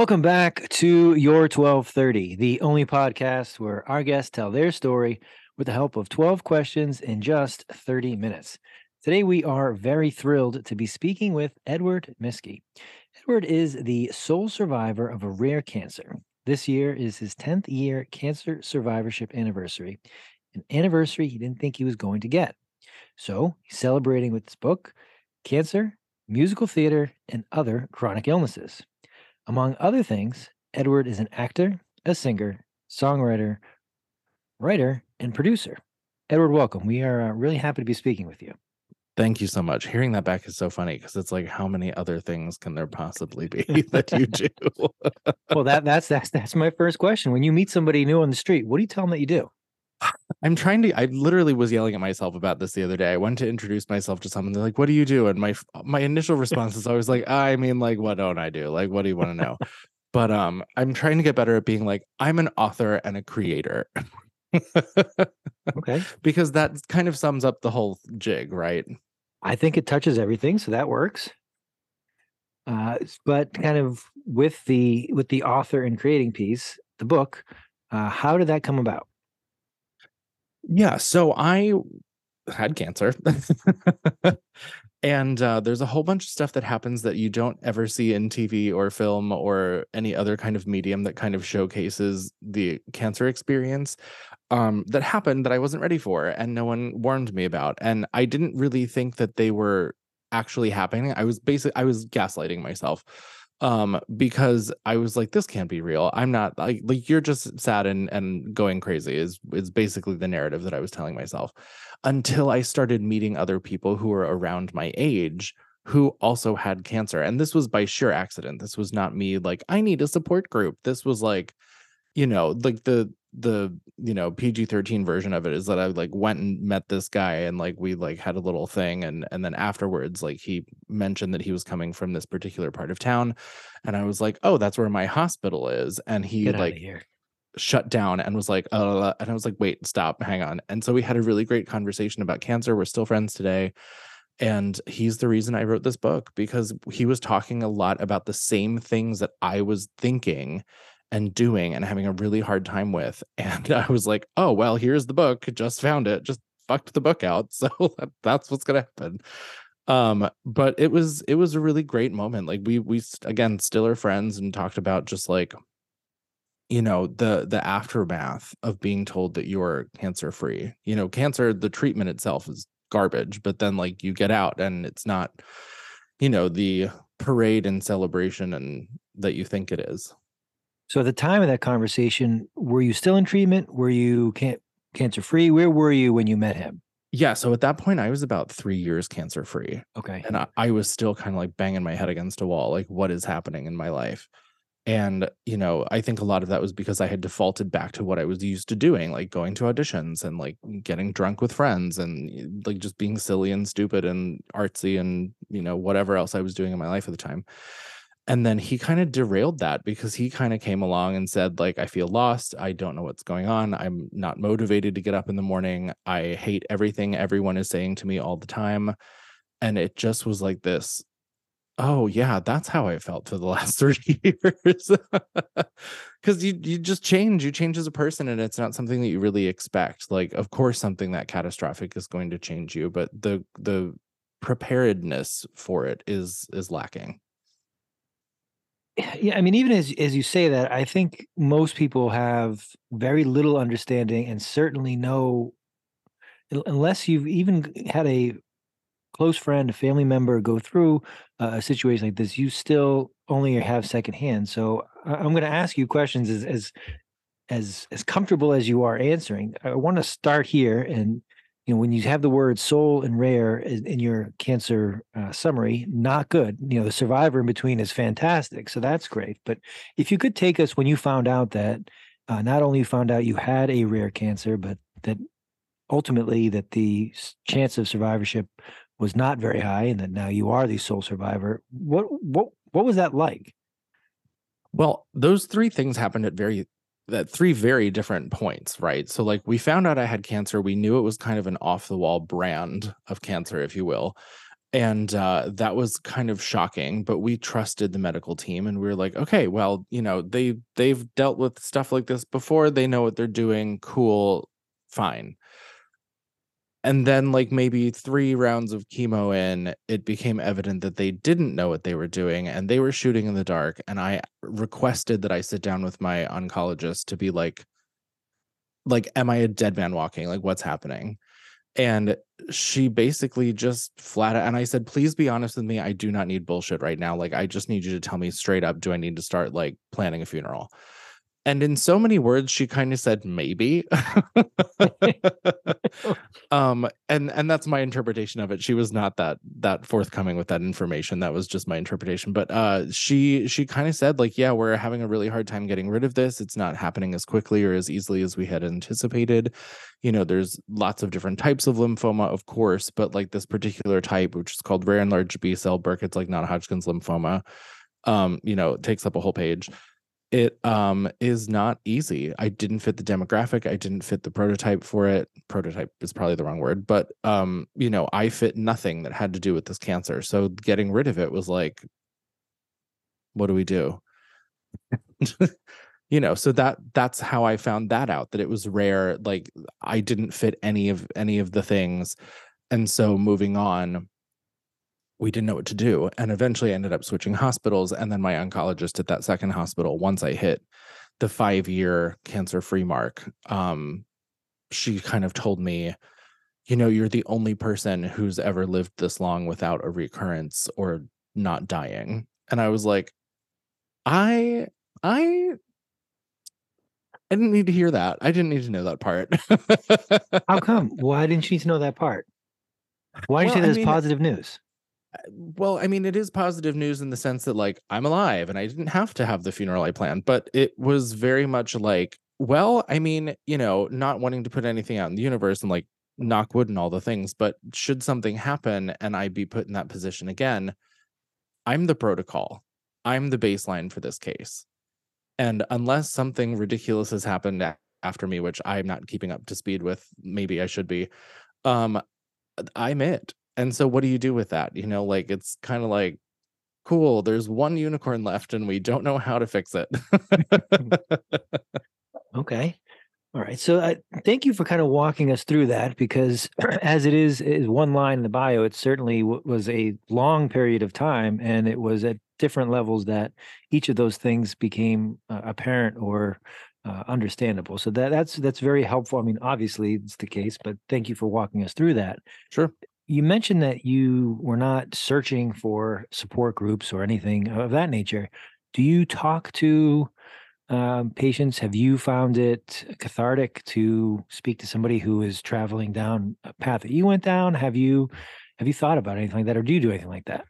Welcome back to Your 1230, the only podcast where our guests tell their story with the help of 12 questions in just 30 minutes. Today, we are very thrilled to be speaking with Edward Miskie. Edward is the sole survivor of a rare cancer. This year is his 10th year cancer survivorship anniversary, an anniversary he didn't think he was going to get. So he's celebrating with his book, Cancer, Musical Theater, and Other Chronic Illnesses. Among other things, Edward is an actor, a singer, songwriter, writer, and producer. Edward, welcome. We are uh, really happy to be speaking with you. Thank you so much. Hearing that back is so funny because it's like, how many other things can there possibly be that you do? well, that that's that's that's my first question. When you meet somebody new on the street, what do you tell them that you do? I'm trying to. I literally was yelling at myself about this the other day. I went to introduce myself to someone. They're like, "What do you do?" And my my initial response is always like, "I mean, like, what don't I do? Like, what do you want to know?" but um, I'm trying to get better at being like, I'm an author and a creator. okay, because that kind of sums up the whole jig, right? I think it touches everything, so that works. Uh, but kind of with the with the author and creating piece, the book, uh, how did that come about? Yeah. So I had cancer. and uh, there's a whole bunch of stuff that happens that you don't ever see in TV or film or any other kind of medium that kind of showcases the cancer experience um, that happened that I wasn't ready for and no one warned me about. And I didn't really think that they were actually happening. I was basically I was gaslighting myself um because i was like this can't be real. I'm not like like you're just sad and and going crazy is is basically the narrative that i was telling myself until i started meeting other people who were around my age who also had cancer. And this was by sheer accident. This was not me like i need a support group. This was like you know like the the you know PG-13 version of it is that I like went and met this guy and like we like had a little thing and and then afterwards like he mentioned that he was coming from this particular part of town and I was like oh that's where my hospital is. And he Get like shut down and was like uh and I was like wait stop hang on. And so we had a really great conversation about cancer we're still friends today and he's the reason I wrote this book because he was talking a lot about the same things that I was thinking and doing and having a really hard time with. And I was like, oh, well, here's the book. Just found it. Just fucked the book out. So that's what's going to happen. Um, but it was, it was a really great moment. Like we, we, again, still are friends and talked about just like, you know, the, the aftermath of being told that you're cancer free, you know, cancer, the treatment itself is garbage, but then like you get out and it's not, you know, the parade and celebration and that you think it is. So at the time of that conversation, were you still in treatment? Were you can- cancer free? Where were you when you met him? Yeah. So at that point, I was about three years cancer free. Okay. And I, I was still kind of like banging my head against a wall, like, what is happening in my life? And, you know, I think a lot of that was because I had defaulted back to what I was used to doing, like going to auditions and like getting drunk with friends and eh, like just being silly and stupid and artsy and, you know, whatever else I was doing in my life at the time and then he kind of derailed that because he kind of came along and said like i feel lost. I don't know what's going on. I'm not motivated to get up in the morning. I hate everything everyone is saying to me all the time. And it just was like this oh yeah that's how i felt for the last 30 years. Because you you just change. You change as a person and it's not something that you really expect. Like of course something that catastrophic is going to change you but the the preparedness for it is is lacking yeah, I mean, even as as you say that, I think most people have very little understanding and certainly no unless you've even had a close friend, a family member go through a situation like this, you still only have secondhand. So I'm going to ask you questions as as as as comfortable as you are answering. I want to start here and you know, when you have the word sole and rare in, in your cancer uh, summary, not good. You know, the survivor in between is fantastic. So that's great. But if you could take us when you found out that uh, not only you found out you had a rare cancer, but that ultimately that the chance of survivorship was not very high and that now you are the sole survivor. What, what, what was that like? Well, those three things happened at very at three very different points, right? So like we found out I had cancer, we knew it was kind of an off the wall brand of cancer, if you will. and uh, that was kind of shocking but we trusted the medical team and we were like okay well you know they they've dealt with stuff like this before. They know what they're doing. Cool. Fine and then like maybe three rounds of chemo in it became evident that they didn't know what they were doing and they were shooting in the dark and i requested that i sit down with my oncologist to be like like am i a dead man walking? Like what's happening? And she basically just flat out and i said please be honest with me i do not need bullshit right now like i just need you to tell me straight up do i need to start like planning a funeral and in so many words she kind of said maybe. Um and and that's my interpretation of it. She was not that that forthcoming with that information. That was just my interpretation. But uh she she kind of said like yeah we're having a really hard time getting rid of this. It's not happening as quickly or as easily as we had anticipated. You know there's lots of different types of lymphoma of course but like this particular type which is called rare and large b cell burkitt's like non-hodgkin's lymphoma um you know takes up a whole page it um is not easy. I didn't fit the demographic i didn't fit the prototype for it. Prototype is probably the wrong word but um you know i fit nothing that had to do with this cancer so getting rid of it was like what do we do? You know so that that's how i found that out that it was rare like i didn't fit any of any of the things and so moving on we didn't know what to do. And eventually I ended up switching hospitals. And then my oncologist at that second hospital, once I hit the five year cancer free mark, um, she kind of told me, you know, you're the only person who's ever lived this long without a recurrence or not dying. And I was like, I, I, I didn't need to hear that. I didn't need to know that part. How come? Why didn't you need to know that part? Why did well, you say this I mean, positive news? Well, I mean, it is positive news in the sense that like I'm alive and I didn't have to have the funeral I planned, but it was very much like, well, I mean, you know, not wanting to put anything out in the universe and like knock wood and all the things, but should something happen and I be put in that position again, I'm the protocol. I'm the baseline for this case. And unless something ridiculous has happened after me, which I'm not keeping up to speed with, maybe I should be, um, I'm it and so what do you do with that? You know, like it's kind of like cool, there's one unicorn left and we don't know how to fix it. okay. All right. So uh, thank you for kind of walking us through that because as it is is one line in the bio, it certainly w- was a long period of time and it was at different levels that each of those things became uh, apparent or uh, understandable. So that that's that's very helpful. I mean, obviously it's the case, but thank you for walking us through that. Sure you mentioned that you were not searching for support groups or anything of that nature. Do you talk to um, patients? Have you found it cathartic to speak to somebody who is traveling down a path that you went down? Have you have you thought about anything like that, or do you do anything like that?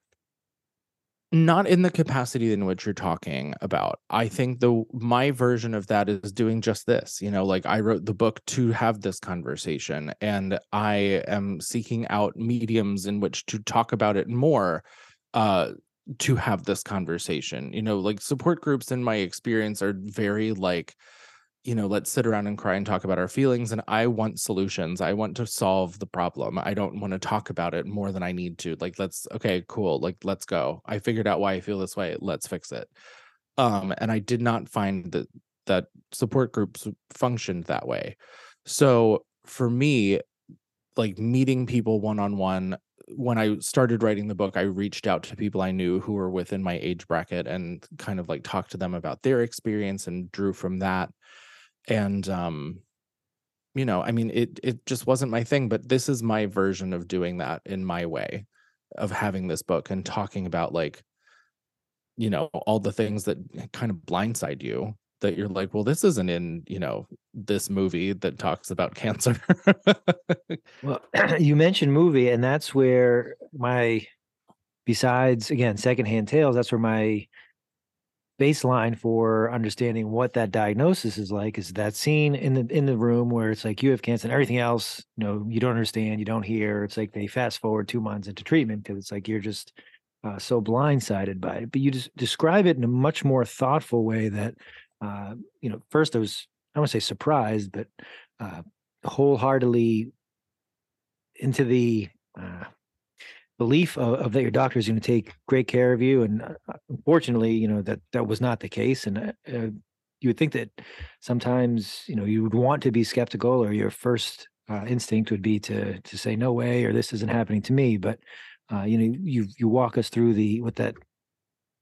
Not in the capacity in which you're talking about. I think the my version of that is doing just this you know like i wrote the book to have this conversation and i am seeking out mediums in which to talk about it more uh to have this conversation you know like support groups in my experience are very like you know, let's sit around and cry and talk about our feelings. And I want solutions. I want to solve the problem. I don't want to talk about it more than I need to. Like, let's, okay, cool. Like, let's go. I figured out why I feel this way. Let's fix it. Um, and I did not find that that support groups functioned that way. So for me, like meeting people one on one, when I started writing the book, I reached out to people I knew who were within my age bracket and kind of like talked to them about their experience and drew from that and um you know i mean it it just wasn't my thing but this is my version of doing that in my way of having this book and talking about like you know all the things that kind of blindside you that you're like well this isn't in you know this movie that talks about cancer. Well you mentioned movie and that's where my besides again secondhand tales that's where my baseline for understanding what that diagnosis is like is that scene in the in the room where it's like you have cancer and everything else you know you don't understand you don't hear. It's like they fast forward two months into treatment because it's like you're just uh, so blindsided by it. But you just describe it in a much more thoughtful way that uh, you know first i was i don't want to say surprised but uh, wholeheartedly into the uh, belief of, of that your doctor is going to take great care of you and uh, unfortunately you know that that was not the case and uh, uh, you would think that sometimes you know you would want to be skeptical or your first uh, instinct would be to to say no way or this isn't happening to me but uh, you know you you walk us through the what that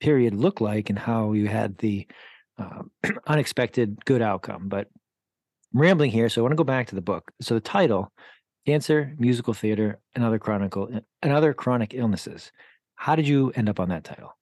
period looked like and how you had the uh, unexpected good outcome but I'm rambling here so i want to go back to the book. So the title cancer, musical theater, and other chronicle and other chronic illnesses. How did you end up on that title?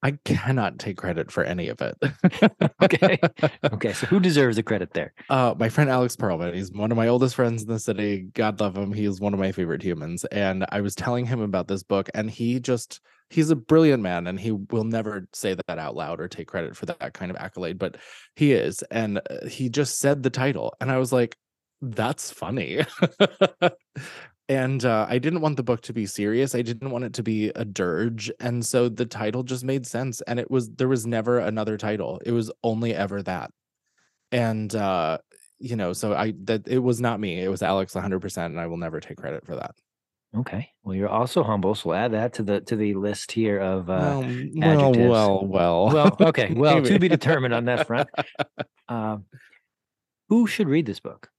I cannot take credit for any of it. okay. Okay. So who deserves the credit there? Uh, my friend Alex Perlman. He's one of my oldest friends in the city. God love him. He is one of my favorite humans. And I was telling him about this book, and he just he's a brilliant man and he will never say that out loud or take credit for that kind of accolade, but he is. And uh, he just said the title. And I was like, that's funny. and uh, I didn't want the book to be serious. I didn't want it to be a dirge, and so the title just made sense. And it was there was never another title. It was only ever that. And uh, you know, so I that it was not me. It was Alex 100, percent and I will never take credit for that. Okay. Well, you're also humble, so we'll add that to the to the list here of uh, well, well, well, well, well. Okay. Well, to be determined on that front. Um, who should read this book?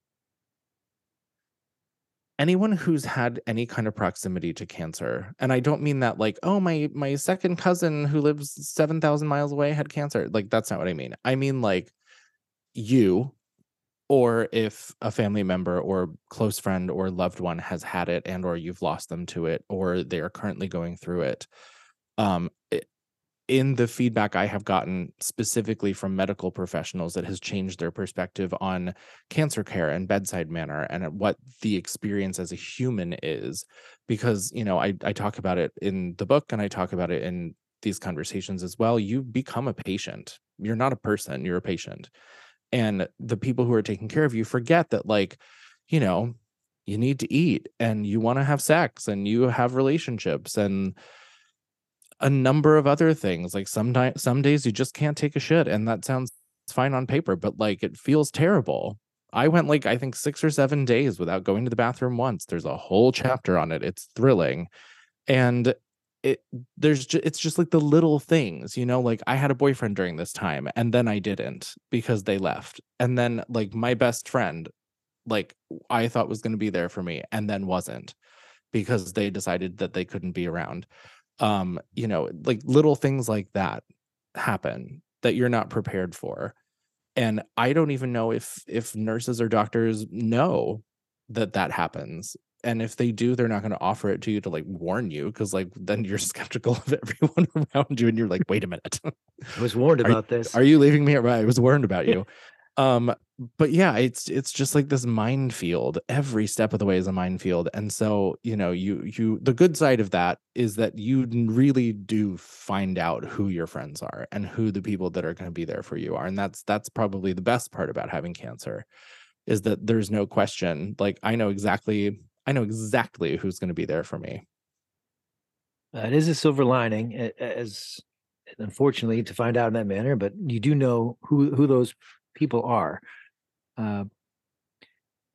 Anyone who's had any kind of proximity to cancer and i don't mean that like oh my my second cousin who lives 7000 miles away had cancer. Like that's not what i mean. I mean like you or if a family member or close friend or loved one has had it and or you've lost them to it or they are currently going through it um it, in the feedback I have gotten specifically from medical professionals that has changed their perspective on cancer care and bedside manner and what the experience as a human is. Because, you know, I, I talk about it in the book and I talk about it in these conversations as well. You become a patient. You're not a person, you're a patient. And the people who are taking care of you forget that, like, you know, you need to eat and you want to have sex and you have relationships and a number of other things. Like sometimes some days you just can't take a shit, and that sounds fine on paper, but like it feels terrible. I went like I think six or seven days without going to the bathroom once. There's a whole chapter on it. It's thrilling, and it there's it's just like the little things, you know. Like I had a boyfriend during this time, and then I didn't because they left, and then like my best friend, like I thought was going to be there for me, and then wasn't because they decided that they couldn't be around um you know like little things like that happen that you're not prepared for and i don't even know if if nurses or doctors know that that happens and if they do they're not going to offer it to you to like warn you because like then you're skeptical of everyone around you and you're like wait a minute. I was warned about are, this. are you leaving me i was warned about you um but yeah it's it's just like this minefield. Every step of the way is a minefield. And so you know you you the good side of that is that you really do find out who your friends are and who the people that are going to be there for you are. And that's that's probably the best part about having cancer is that there's no question. Like i know exactly i know exactly who's going to be there for me. It is a silver lining as unfortunately to find out in that manner but you do know who who those people are. Uh,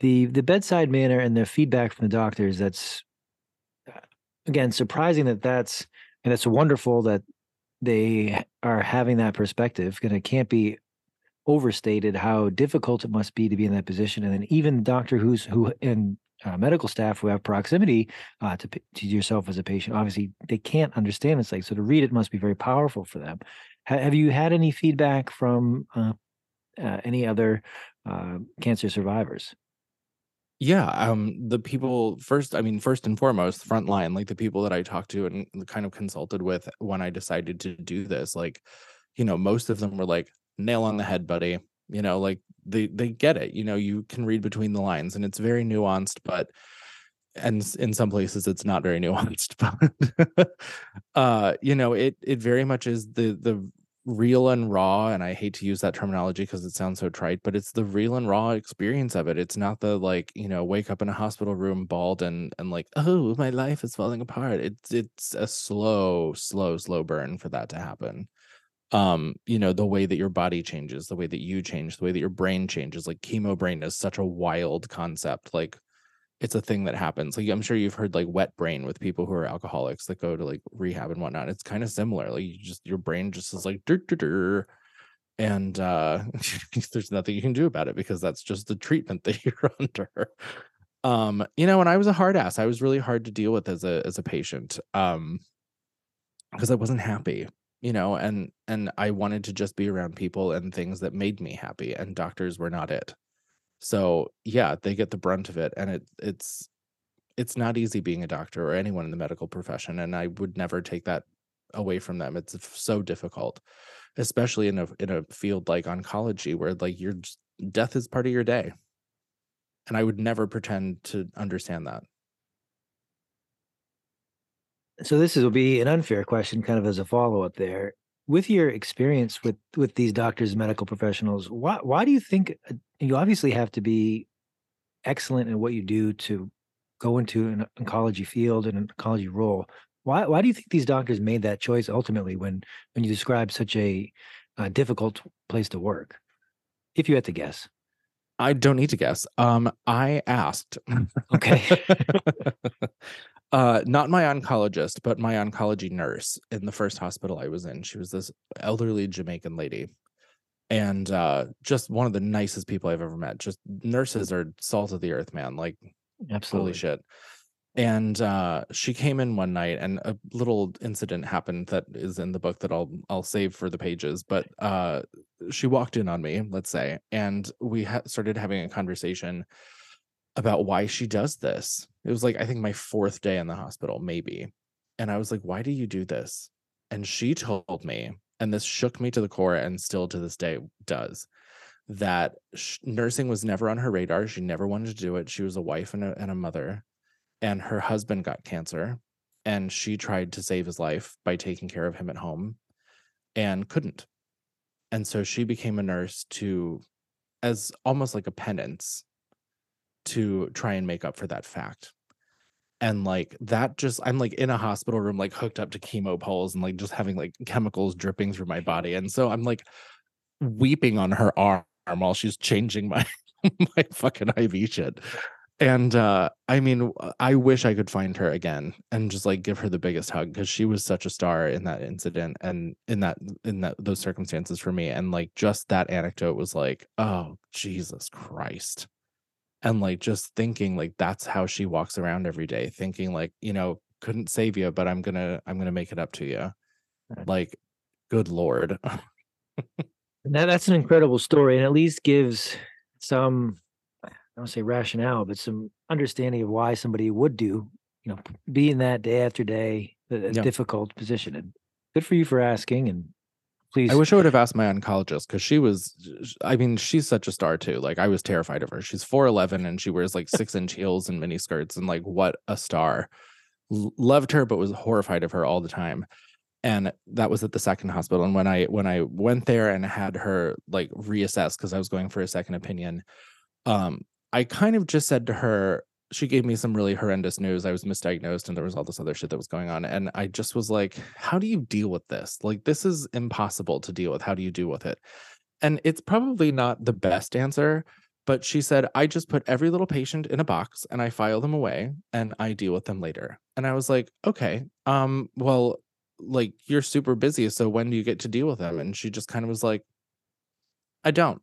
the the bedside manner and the feedback from the doctors that's uh, again surprising that that's and it's wonderful that they are having that perspective and it can't be overstated how difficult it must be to be in that position and then even the doctor who's who and uh, medical staff who have proximity uh, to to yourself as a patient obviously they can't understand it's like so to read it must be very powerful for them ha- have you had any feedback from uh, any other uh, cancer survivors? Yeah, um, the people first, I mean, first and foremost, frontline, like the people that I talked to and kind of consulted with when I decided to do this, like, you know, most of them were like, nail on the head, buddy. You know, like they they get it. You know, you can read between the lines, and it's very nuanced, but and in some places it's not very nuanced but uh you know it it very much is the the real and raw and i hate to use that terminology because it sounds so trite but it's the real and raw experience of it. It's not the like you know wake up in a hospital room bald and and like oh my life is falling apart. It's it's a slow slow slow burn for that to happen. Um you know the way that your body changes the way that you change the way that your brain changes like chemo brain is such a wild concept like it's a thing that happens. Like I'm sure you've heard like wet brain with people who are alcoholics that go to like rehab and whatnot. It's kind of similar. Like you just your brain just is like dur, dur, dur, and uh there's nothing you can do about it because that's just the treatment that you're under. Um, you know, and I was a hard ass. I was really hard to deal with as a as a patient. Um because I wasn't happy, you know, and and I wanted to just be around people and things that made me happy and doctors were not it. So yeah, they get the brunt of it, and it it's it's not easy being a doctor or anyone in the medical profession, and I would never take that away from them. It's so difficult, especially in a in a field like oncology, where like your death is part of your day, and I would never pretend to understand that. So this will be an unfair question, kind of as a follow up there with your experience with with these doctors medical professionals why why do you think uh, you obviously have to be excellent in what you do to go into an oncology field and an oncology role why why do you think these doctors made that choice ultimately when when you describe such a, a difficult place to work if you had to guess I don't need to guess. Um, I asked. okay. uh, not my oncologist, but my oncology nurse in the first hospital I was in. She was this elderly Jamaican lady, and uh, just one of the nicest people I've ever met. Just nurses are salt of the earth, man. Like, absolutely holy shit. And uh, she came in one night, and a little incident happened that is in the book that I'll I'll save for the pages. But uh, she walked in on me, let's say, and we ha- started having a conversation about why she does this. It was like I think my fourth day in the hospital, maybe. And I was like, "Why do you do this?" And she told me, and this shook me to the core and still to this day does, that sh- nursing was never on her radar. She never wanted to do it. She was a wife and a, and a mother, and her husband got cancer, and she tried to save his life by taking care of him at home and couldn't. And so she became a nurse to as almost like a penance to try and make up for that fact. And like that just I'm like in a hospital room, like hooked up to chemo poles and like just having like chemicals dripping through my body. And so I'm like weeping on her arm while she's changing my my fucking IV shit. And uh I mean, I wish I could find her again and just like give her the biggest hug because she was such a star in that incident and in that in that those circumstances for me. And like just that anecdote was like, oh Jesus Christ and like just thinking like that's how she walks around every day thinking like you know couldn't save you but i'm gonna i'm gonna make it up to you like good lord. Now that's an incredible story and at least gives some i don't say rationale but some understanding of why somebody would do you know be in that day after day a, a yeah. difficult position and good for you for asking and Please. I wish I would have asked my oncologist because she was, I mean, she's such a star too. Like I was terrified of her. She's 4'11 and she wears like six inch heels and mini skirts and like what a star. L- loved her, but was horrified of her all the time. And that was at the second hospital. And when I when I went there and had her like reassess because I was going for a second opinion, um, I kind of just said to her, she gave me some really horrendous news. I was misdiagnosed and there was all this other shit that was going on. And I just was like, how do you deal with this? Like, this is impossible to deal with. How do you deal with it? And it's probably not the best answer, but she said, I just put every little patient in a box and I file them away and I deal with them later. And I was like, okay, um, well, like you're super busy. So when do you get to deal with them? And she just kind of was like, I don't.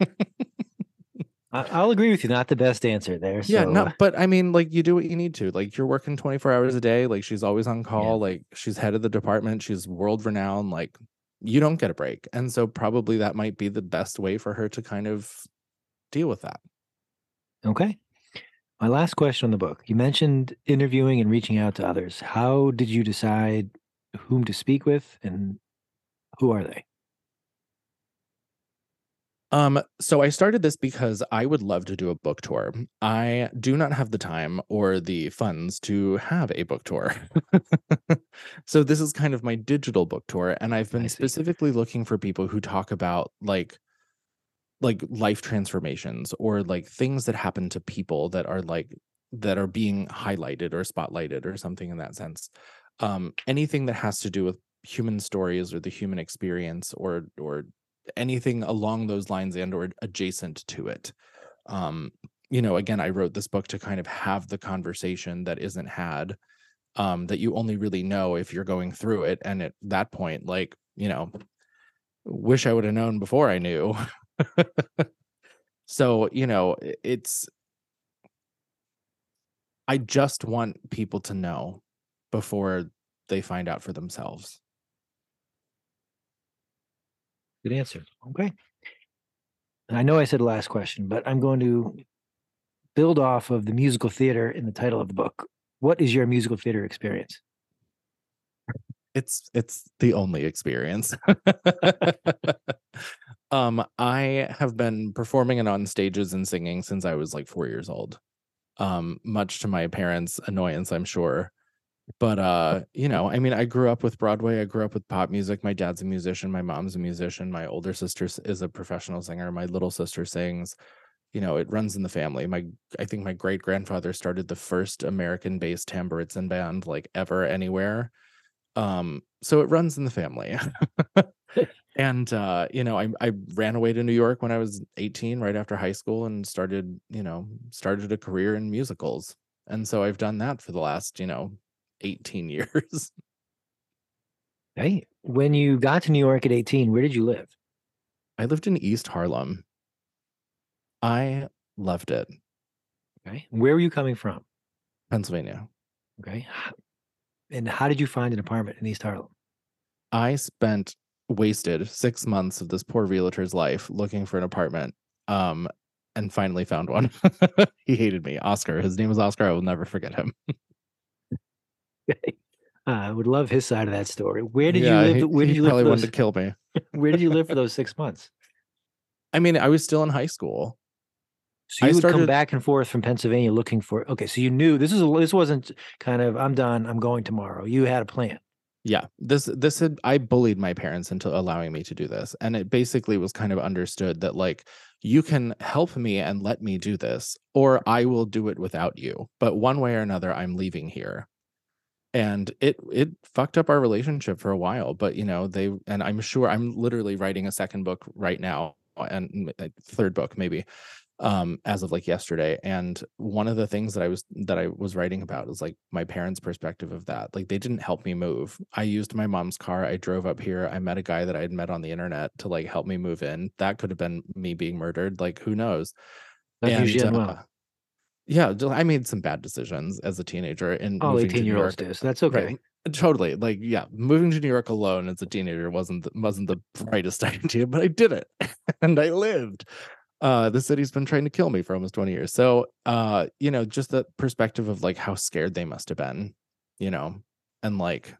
I'll agree with you. Not the best answer there. So. Yeah, no, but I mean, like you do what you need to. Like you're working 24 hours a day. Like she's always on call. Yeah. Like she's head of the department. She's world renowned. Like you don't get a break. And so probably that might be the best way for her to kind of deal with that. Okay. My last question on the book. You mentioned interviewing and reaching out to others. How did you decide whom to speak with and who are they? Um, so I started this because I would love to do a book tour. I do not have the time or the funds to have a book tour. so this is kind of my digital book tour and I've been specifically looking for people who talk about like like life transformations or like things that happen to people that are like that are being highlighted or spotlighted or something in that sense. Um anything that has to do with human stories or the human experience or or anything along those lines and or adjacent to it um you know, again, I wrote this book to kind of have the conversation that isn't had, um, that you only really know if you're going through it. And at that point, like, you know, wish I would have known before I knew. so, you know, it's, I just want people to know before they find out for themselves. Good answer. Okay. I know I said last question, but I'm going to build off of the musical theater in the title of the book. What is your musical theater experience? It's it's the only experience. um I have been performing and on stages and singing since I was like 4 years old. Um much to my parents' annoyance, I'm sure but uh you know i mean i grew up with broadway i grew up with pop music my dad's a musician my mom's a musician my older sister is a professional singer my little sister sings you know it runs in the family my i think my great grandfather started the first american based tamburitzan band like ever anywhere um so it runs in the family. And uh you know I, I ran away to new york when i was 18 right after high school and started you know started a career in musicals. And so i've done that for the last you know 18 years. Hey, when you got to New York at 18, where did you live? I lived in East Harlem. I loved it. Okay. Where were you coming from? Pennsylvania. Okay. And how did you find an apartment in East Harlem? I spent wasted six months of this poor realtor's life looking for an apartment um, and finally found one. he hated me. Oscar. His name was Oscar. I will never forget him. Uh, I would love his side of that story. Where did yeah, you live? He, where did you live? Probably wanted to kill me. where did you live for those six months? I mean, I was still in high school. So you I would started... come back and forth from Pennsylvania looking for. Okay, so you knew this is this wasn't kind of I'm done. I'm going tomorrow. You had a plan. Yeah, this this had I bullied my parents into allowing me to do this, and it basically was kind of understood that like you can help me and let me do this, or I will do it without you. But one way or another, I'm leaving here and it it fucked up our relationship for a while but you know they and i'm sure i'm literally writing a second book right now and third book maybe um as of like yesterday and one of the things that i was that i was writing about is like my parents perspective of that like they didn't help me move. I used my mom's car i drove up here i met a guy that i had met on the internet to like help me move in that could have been me being murdered like who knows? That's and, uh, yeah, I made some bad decisions as a teenager and all 18 year olds do. So that's okay. Right. Totally. Like, yeah, moving to New York alone as a teenager wasn't the, wasn't the brightest idea, but I did it and I lived. Uh, the city's been trying to kill me for almost 20 years. So, uh, you know, just the perspective of like how scared they must have been, you know, and like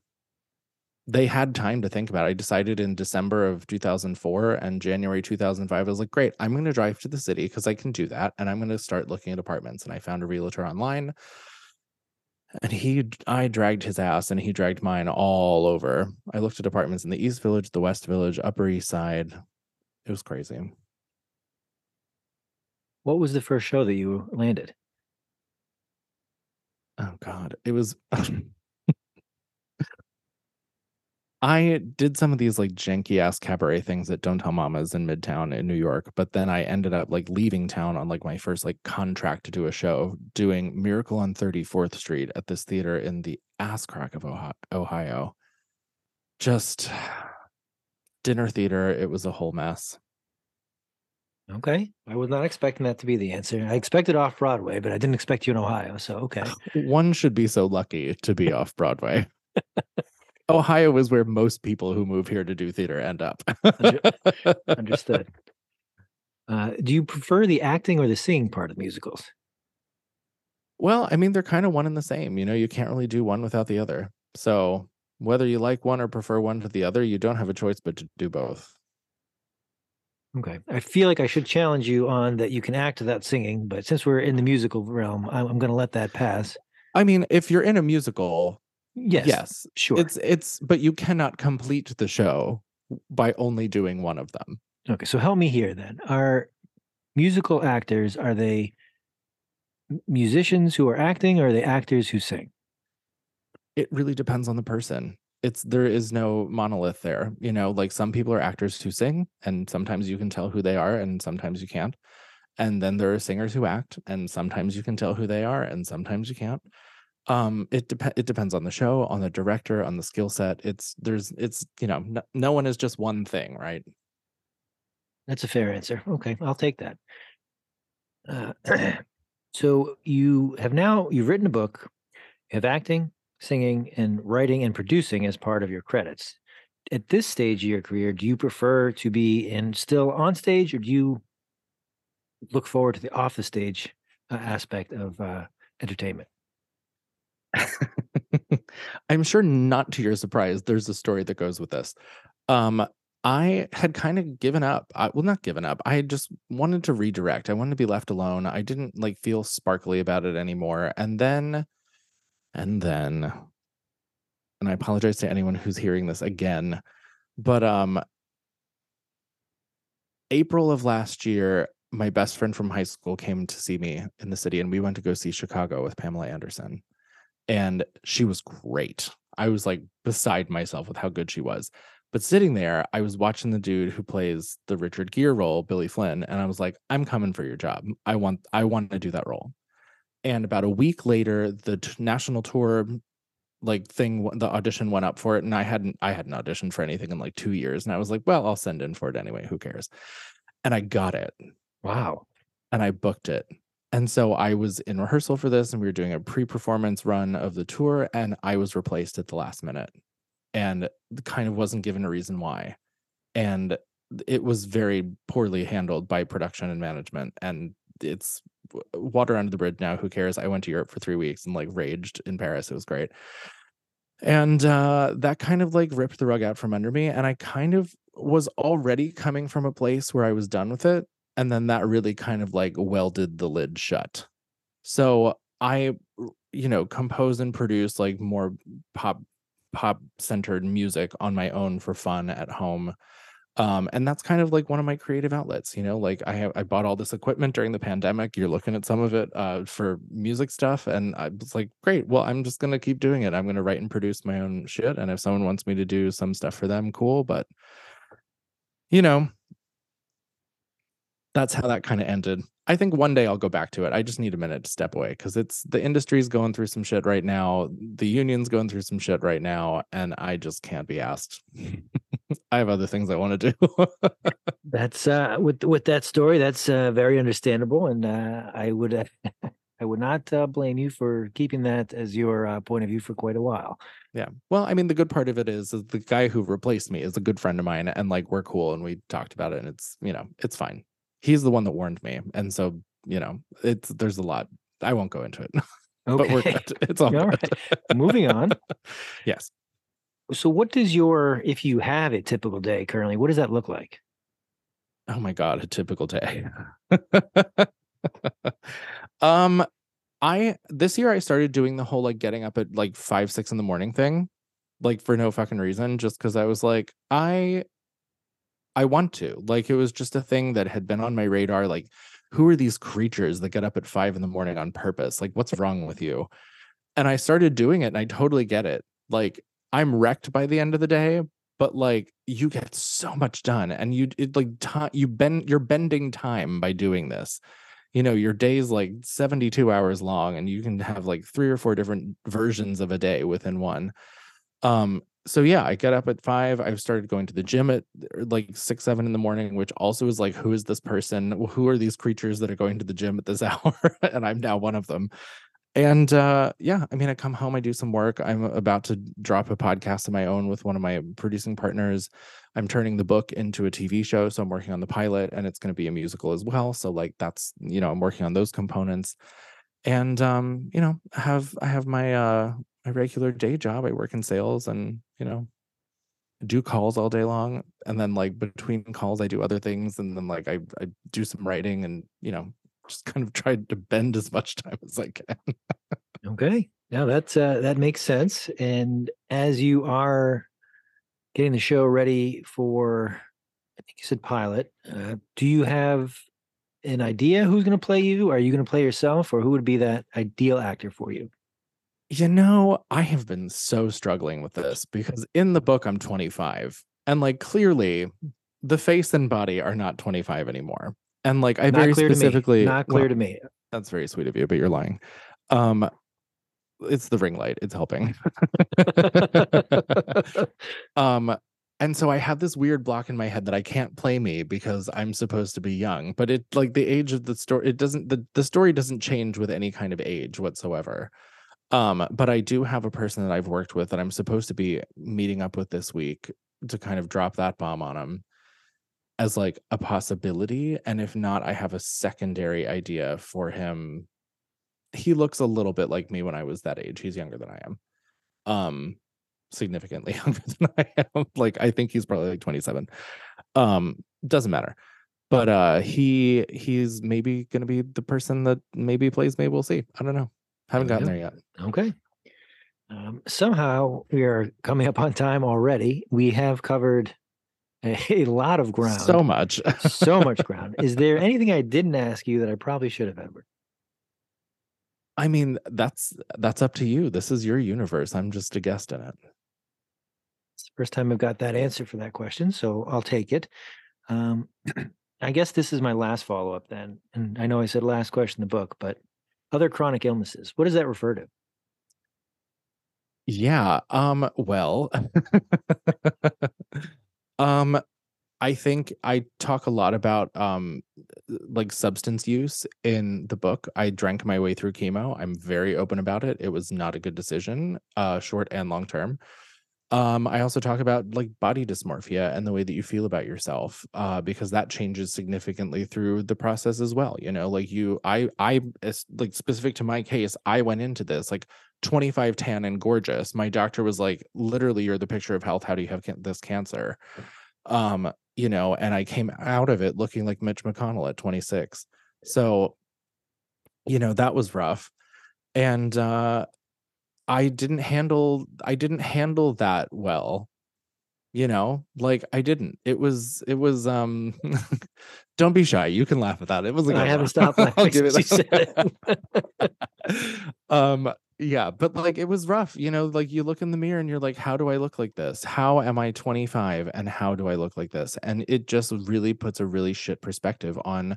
they had time to think about it. I decided in December of 2004 and January 2005, I was like, great, I'm going to drive to the city because I can do that. And I'm going to start looking at apartments. And I found a realtor online. And he, I dragged his ass and he dragged mine all over. I looked at apartments in the East Village, the West Village, Upper East Side. It was crazy. What was the first show that you landed? Oh, God. It was. I did some of these like janky ass cabaret things at Don't Tell Mamas in Midtown in New York, but then I ended up like leaving town on like my first like contract to do a show, doing Miracle on 34th Street at this theater in the ass crack of Ohio. Just dinner theater. It was a whole mess. Okay. I was not expecting that to be the answer. I expected off Broadway, but I didn't expect you in Ohio. So, okay. One should be so lucky to be off Broadway. Ohio is where most people who move here to do theater end up. Understood. Uh, do you prefer the acting or the singing part of musicals? Well, I mean, they're kind of one and the same. You know, you can't really do one without the other. So whether you like one or prefer one to the other, you don't have a choice but to do both. Okay. I feel like I should challenge you on that you can act without singing, but since we're in the musical realm, I'm, I'm going to let that pass. I mean, if you're in a musical, Yes. Yes. Sure. It's it's but you cannot complete the show by only doing one of them. Okay, so help me here then. Are musical actors are they musicians who are acting or are they actors who sing? It really depends on the person. It's there is no monolith there. You know, like some people are actors who sing and sometimes you can tell who they are and sometimes you can't. and then there are singers who act and sometimes you can tell who they are and sometimes you can't um it depends it depends on the show on the director on the skill set it's there's it's you know no, no one is just one thing right That's a fair answer. Okay, I'll take that. Uh, so you have now you've written a book, you have acting, singing, and writing and producing as part of your credits. At this stage of your career, do you prefer to be in still on stage, or do you look forward to the off the stage uh, aspect of uh, entertainment? i'm sure not to your surprise there's a story that goes with this um I had kind of given up. I, well, not given up. I just wanted to redirect. I wanted to be left alone. I didn't like feel sparkly about it anymore. And then, and then, and I apologize to anyone who's hearing this again, but um, April of last year, my best friend from high school came to see me in the city, and we went to go see Chicago with Pamela Anderson, and she was great. I was like beside myself with how good she was. But sitting there, I was watching the dude who plays the Richard Gere role, Billy Flynn, and I was like, I'm coming for your job. I want I want to do that role. And about a week later, the t- national tour like thing the audition went up for it and I hadn't I hadn't auditioned for anything in like 2 years and I was like, well, I'll send in for it anyway, who cares. And I got it Wow. and I booked it. And so I was in rehearsal for this and we were doing a pre-performance run of the tour and I was replaced at the last minute and kind of wasn't given a reason why. And it was very poorly handled by production and management. And it's water under the bridge now. Who cares? I went to Europe for three weeks and like raged in Paris. It was great. And uh, that kind of like ripped the rug out from under me. And I kind of was already coming from a place where I was done with it. And then that really kind of like welded the lid shut. So I, you know, compose and produce like more pop pop centered music on my own for fun at home um and that's kind of like one of my creative outlets you know like i have i bought all this equipment during the pandemic you're looking at some of it uh for music stuff and i was like great well i'm just gonna keep doing it i'm gonna write and produce my own shit and if someone wants me to do some stuff for them cool but you know that's how that kind of ended I think one day I'll go back to it. I just need a minute to step away because it's the industry's going through some shit right now. The union's going through some shit right now, and I just can't be asked. I have other things I want to do. That's uh, with with that story. That's uh, very understandable, and uh, I would uh, I would not uh, blame you for keeping that as your uh, point of view for quite a while. yeah. Well, I mean, the good part of it is, is the guy who replaced me is a good friend of mine, and like we're cool, and we talked about it, and it's you know it's fine he's the one that warned me, and so you know, it's there's a lot. I won't go into it, but we're Okay. good. It's all, All right. Moving on. yes. So, what does your, if you have a typical day currently, what does that look like? Oh my god, a typical day. um, I this year I started doing the whole like getting up at like five six in the morning thing, like for no fucking reason, just because I was like I I want to. Like it was just a thing that had been on my radar. Like, who are these creatures that get up at five in the morning on purpose? Like, what's wrong with you? And I started doing it and I totally get it. Like, I'm wrecked by the end of the day, but like you get so much done and you it like time you bend you're bending time by doing this. You know, your day's like 72 hours long and you can have like three or four different versions of a day within one. Um, so yeah, I get up at five. I've started going to the gym at er, like six, seven in the morning, which also is like, who is this person? Who are these creatures that are going to the gym at this hour? and I'm now one of them. And uh yeah, I mean, I come home, I do some work. I'm about to drop a podcast of my own with one of my producing partners. I'm turning the book into a TV show, so I'm working on the pilot, and it's going to be a musical as well. So like that's you know, I'm working on those components and um you know I have i have my uh my regular day job i work in sales and you know do calls all day long and then like between calls i do other things and then like i, I do some writing and you know just kind of tried to bend as much time as i can Okay. Now that's uh, that makes sense. And as you are getting the show ready for, I think you said pilot. Uh, do you have an idea who's going to play you? Are you going to play yourself, or who would be that ideal actor for you? You know i have been so struggling with this because in the book i'm 25 and like clearly the face and body are not 25 anymore And like I Not very clear to me. specifically Not clear well, to me. That's very sweet of you, but you're lying. Um it's the ring light. It's helping. um and so I have this weird block in my head that I can't play me because I'm supposed to be young. But it like the age of the story, it doesn't the, the story doesn't change with any kind of age whatsoever. Um, but I do have a person that I've worked with that I'm supposed to be meeting up with this week to kind of drop that bomb on him as like a possibility. And if not, I have a secondary idea for him. He looks a little bit like me when I was that age. He's younger than I am. Um, significantly younger than I am. Like I think he's probably like 27. Um, doesn't matter. But uh he he's maybe gonna be the person that maybe plays me. We'll see. I don't know. Haven't gotten there yet. Okay. Um, somehow we are coming up on time already. We have covered a, a lot of ground. So much. so much ground. Is there anything I didn't ask you that I probably should have, Edward? I mean, that's that's up to you. This is your universe. I'm just a guest in it. It's the first time I've got that answer for that question, so I'll take it. Um, I guess this is my last follow up then. And I know I said last question in the book, but other chronic illnesses, what does that refer to? Yeah. Um, well, um, I think I talk a lot about um like substance use in the book. I drank my way through chemo. I'm very open about it. It was not a good decision, uh short and long term. Um I also talk about like body dysmorphia and the way that you feel about yourself uh because that changes significantly through the process as well, you know, like you I I like specific to my case, I went into this like 25 tan and gorgeous. My doctor was like literally you're the picture of health. How do you have can- this cancer? um you know and i came out of it looking like mitch mcconnell at 26 so you know that was rough and uh i didn't handle i didn't handle that well you know? Like i didn't. It was it was um don't be shy. You can laugh at that. It was like I haven't stopped I'll laughing give it that. um yeah but like it was rough you know? Like you look in the mirror and you're like how do i look like this? How am i 25 and how do i look like this? And it just really puts a really shit perspective on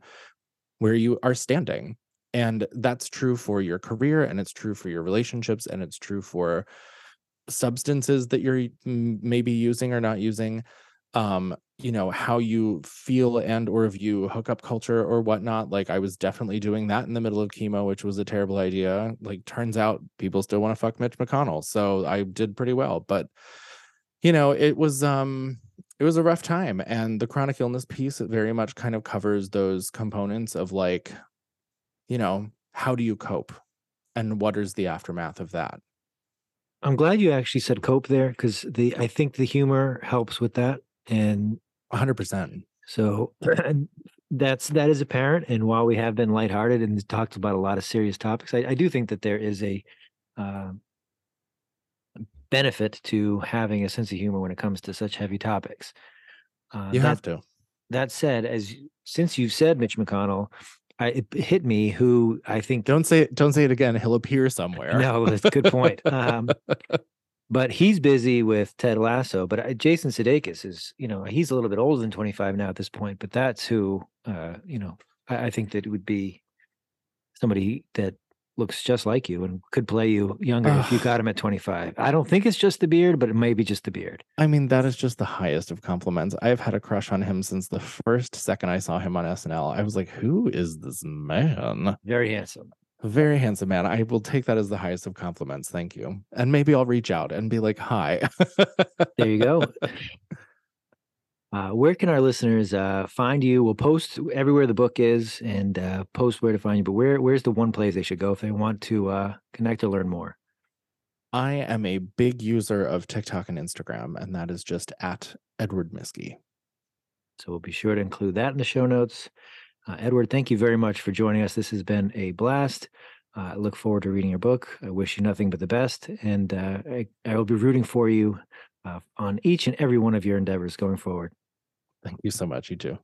where you are standing and that's true for your career and it's true for your relationships and it's true for substances that you're maybe using or not using um you know how you feel and or view hookup culture or whatnot like i was definitely doing that in the middle of chemo which was a terrible idea like turns out people still want to fuck mitch mcconnell so i did pretty well but you know it was um it was a rough time and the chronic illness piece very much kind of covers those components of like you know how do you cope and what is the aftermath of that I'm glad you actually said cope there because the I think the humor helps with that. And 100% so that's that is apparent. And while we have been lighthearted and talked about a lot of serious topics, I, I do think that there is a um benefit to having a sense of humor when it comes to such heavy topics. Uh, you that, have to that said, as since you've said Mitch McConnell, I, it hit me who I think don't say it don't say it again he'll appear somewhere no, that's a good point. Um, but he's busy with Ted Lasso. But uh, Jason Sudeikis is, you know, he's a little bit older than 25 now at this point. But that's who, uh, you know, I, I think that it would be somebody that looks just like you and could play you younger if you got him at 25. I don't think it's just the beard, but it may be just the beard. I mean, that is just the highest of compliments. I've had a crush on him since the first second I saw him on SNL. I was like, who is this man? Very handsome. Very handsome man. I will take that as the highest of compliments. Thank you. And maybe I'll reach out and be like, hi. There you go. Uh, where can our listeners uh, find you? We'll post everywhere the book is and uh, post where to find you. But where where's the one place they should go if they want to uh, connect or learn more? I am a big user of TikTok and Instagram, and that is just at Edward Miskie. So we'll be sure to include that in the show notes. Uh, Edward, thank you very much for joining us. This has been a blast. Uh, I look forward to reading your book. I wish you nothing but the best, and uh, I, I will be rooting for you uh, on each and every one of your endeavors going forward. Thank you so much. You too.